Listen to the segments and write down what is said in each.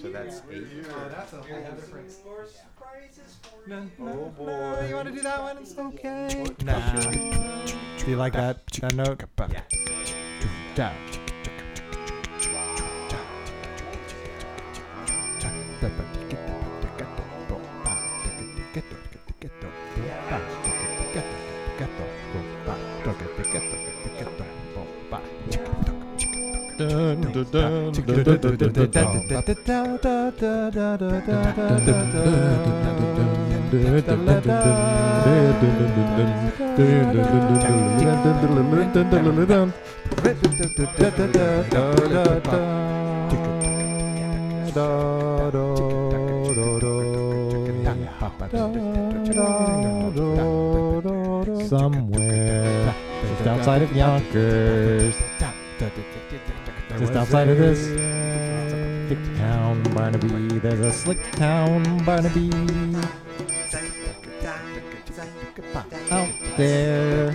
So that's eight. Oh, that's a whole different. More surprises for No, you. no, Oh, no, you want to do that one? It's okay. Nah. Do you like that? That note? Yeah. Da. Somewhere. Just outside of Yonkers, just outside of this slick town, Barnaby. There's a slick town, Barnaby. Out there.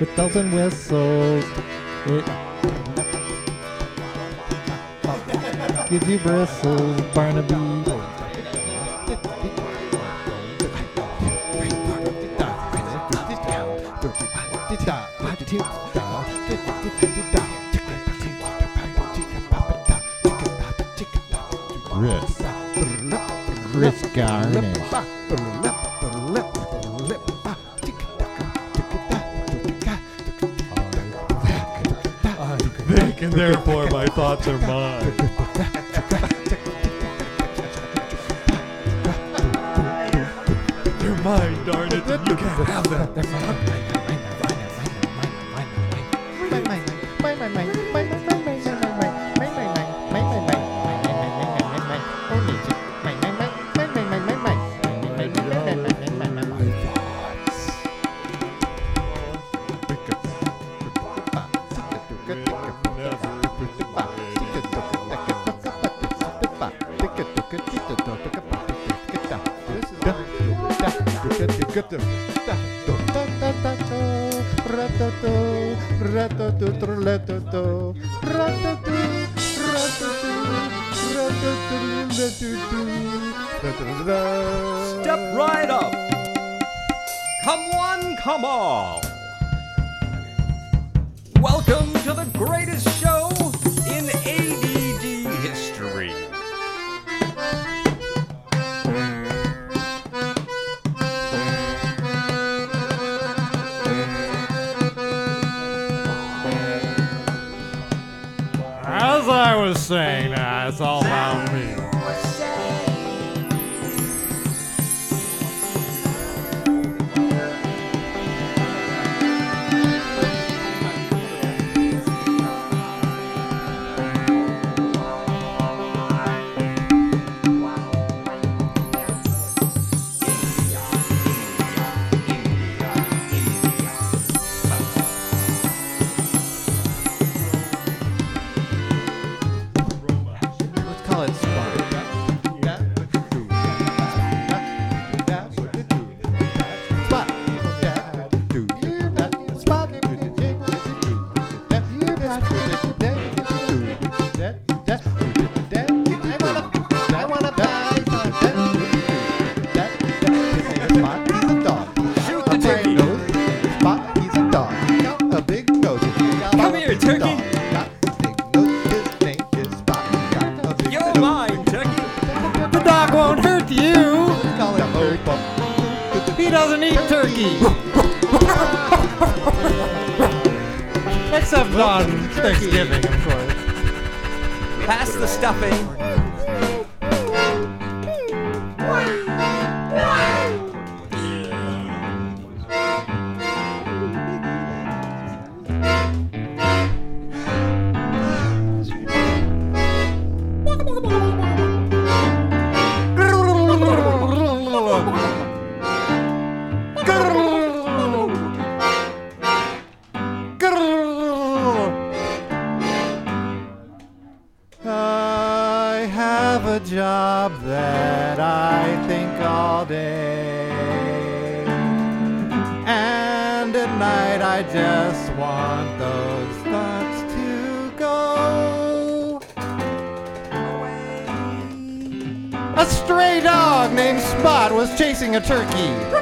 With bells and whistles. It gives you bristles, Barnaby. Garnish. Think, and therefore my thoughts are mine. They're mine, darn it. You can't have them. ratatu, ratatu, ratatu, ratatu, Step right up. Come one, come all. Welcome to the greatest show in 80 Uh, it's all about me. Pass the stuffing. day. And at night I just want those thoughts to go away. A stray dog named Spot was chasing a turkey.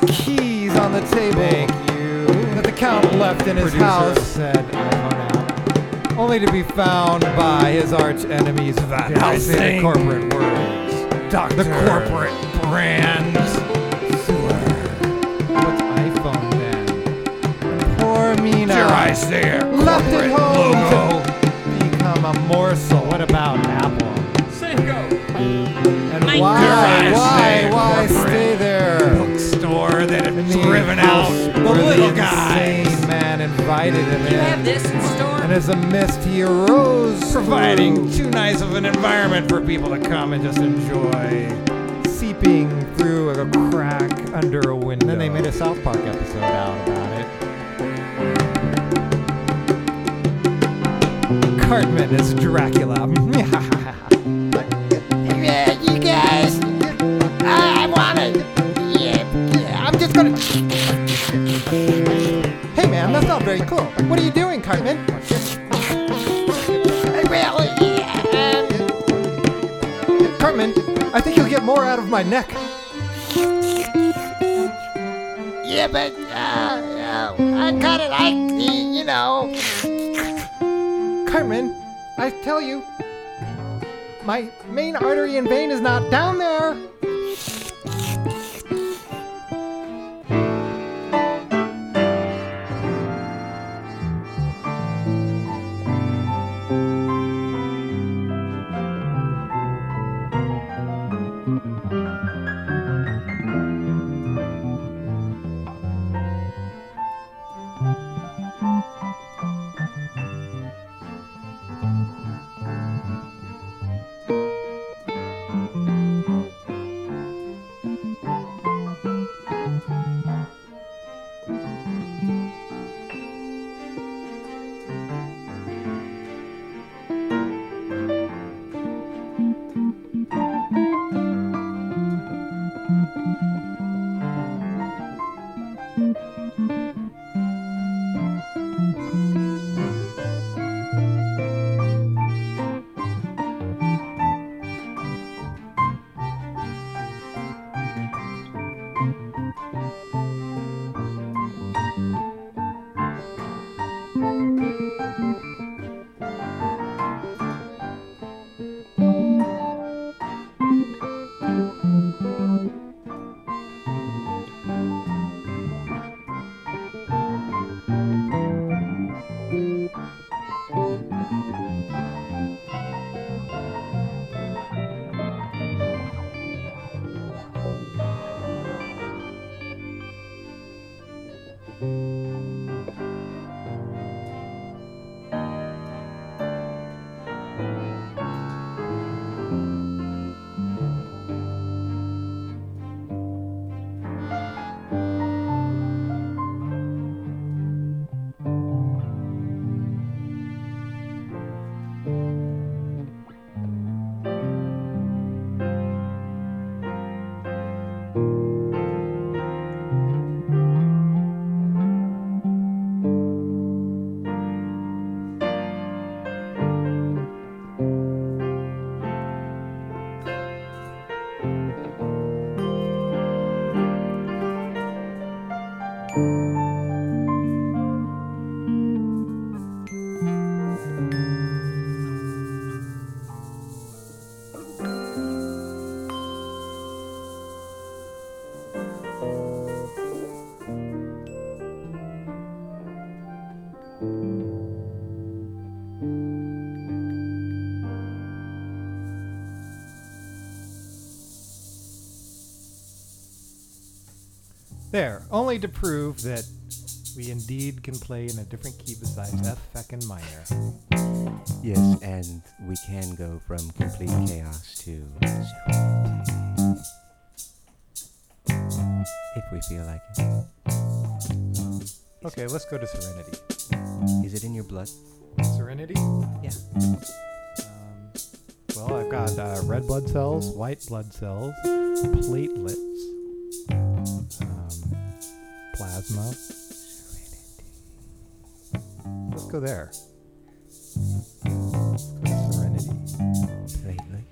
The keys on the table. Thank you. That the count left in his Producer house. Said iPhone app. Only to be found by his arch enemies Van Helsing. The corporate words. Doctor. The corporate brands. What's iPhone then? Poor Mina. Dare I say it? Left at corporate home logo. to become a morsel. What about Apple? And Dare why, I why, why corporate driven out house the where little insane guys. man invited him You have in. this in store? And as a mist, he arose, Providing too nice of an environment for people to come and just enjoy. seeping through a crack under a window. then they made a South Park episode out about it. Cartman is Dracula. very cool. What are you doing, Cartman? Well, yeah. Cartman, I think you'll get more out of my neck. yeah, but uh, uh, I kinda like the, you know. Cartman, I tell you, my main artery and vein is not down there. There, only to prove that we indeed can play in a different key besides F feckin' minor. Yes, and we can go from complete chaos to serenity. If we feel like it. Okay, let's go to Serenity. Is it in your blood? Serenity? Yeah. Um, well, I've got uh, red blood cells, white blood cells, platelets, plasma. Let's go there. Let's go to Serenity. Platelets.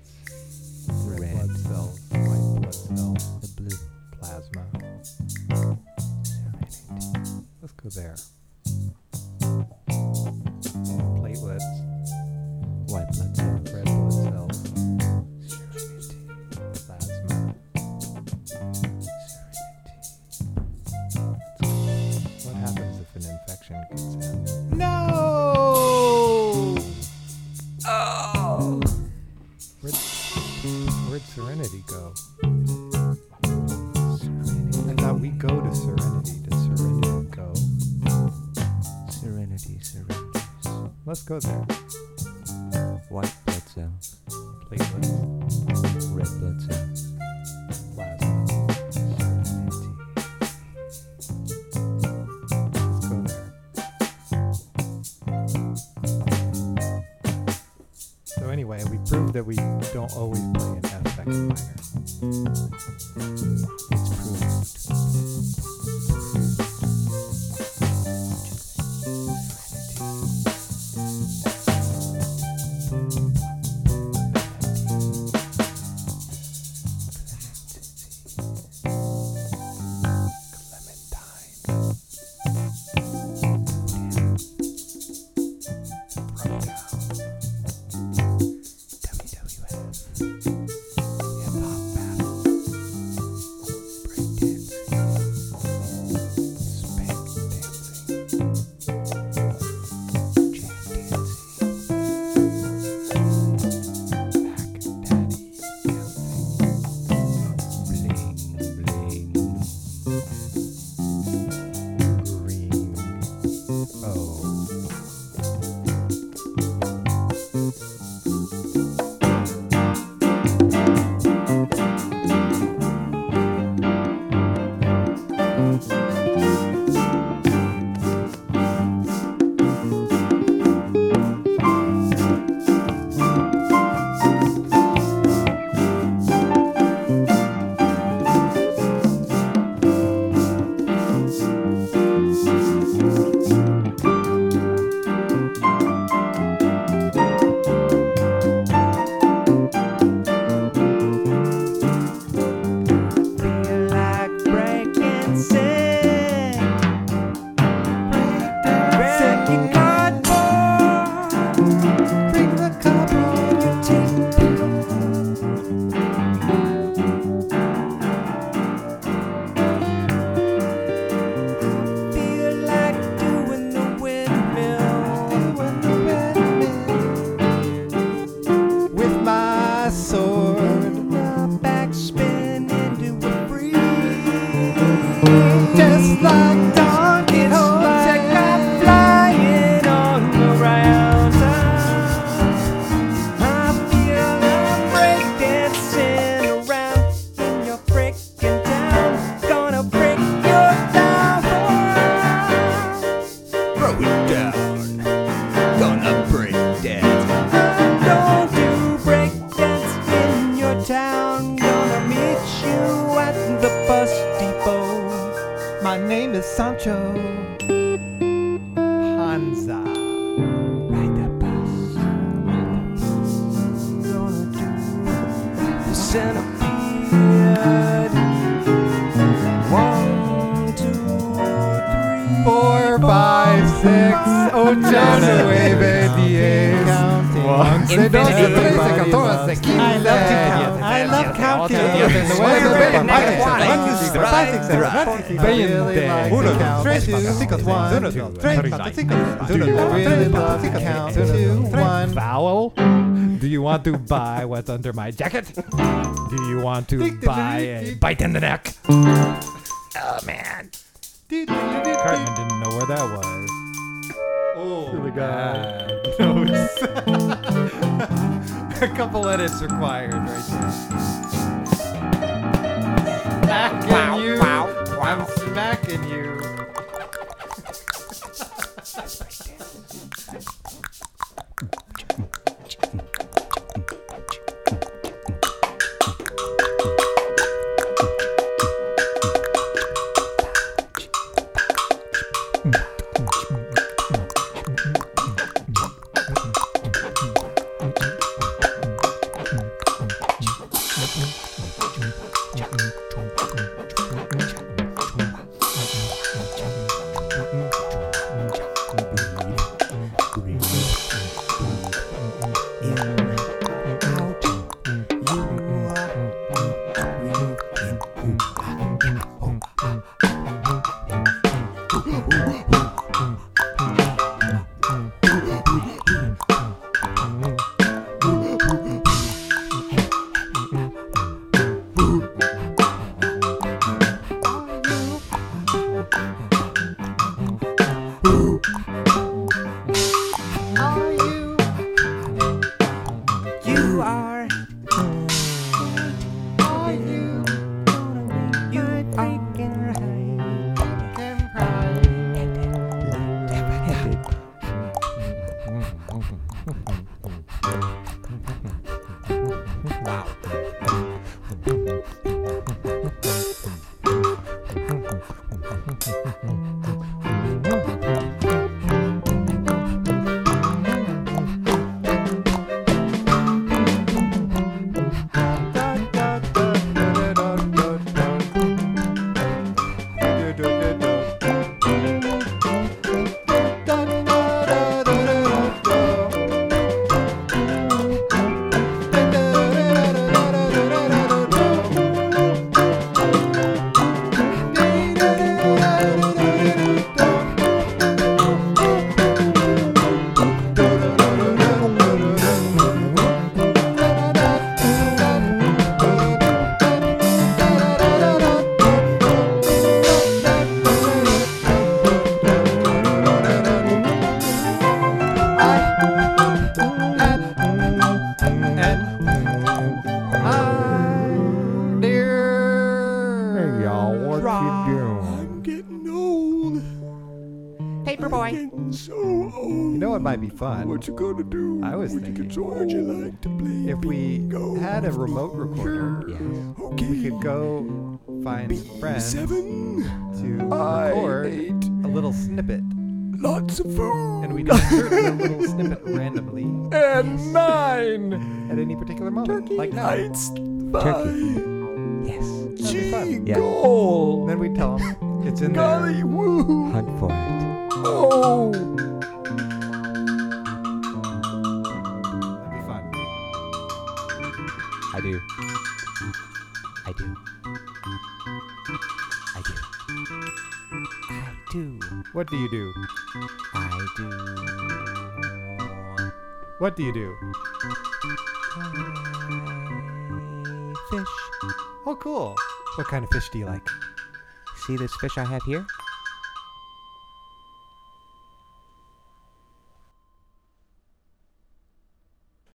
Red, Red. blood cells, white blood cells, The blue. plasma. Serenity. Let's go there. Go there. White blood cells. Platelets, Red blood cells. plasma. Let's go there. So anyway, we proved that we don't always play in F second minor. It's proved. thank you Uno, dos, tres, cuatro, cinco, seis. count Uno, to dos, tres. one. Vowel. Do you want to buy what's under my jacket? Do you want to buy a bite in the neck? Oh man. Cartman didn't know where that was. Oh, the guy. bad. No, a couple edits required right there. Smacking Wow, you. wow, I'm wow. smacking you. You Paperboy. So old. You know what might be fun? What you gonna do? I was when thinking- you get so old, you like to play If we had a remote recorder, Okay. we could go find some friends Seven. to I record ate a little snippet, lots of food. and we'd insert a little snippet randomly and nine. at any particular moment, Turkey like now. Nights Five. Yes. That'd be fun. Yeah. Goal. Then we'd tell them it's in there. Woo. Hunt for it. Oh. That'd be fun. I do. I do. I do. I do. What do you do? I do. What do you do? I fish. Oh, cool. What kind of fish do you like? See this fish I have here?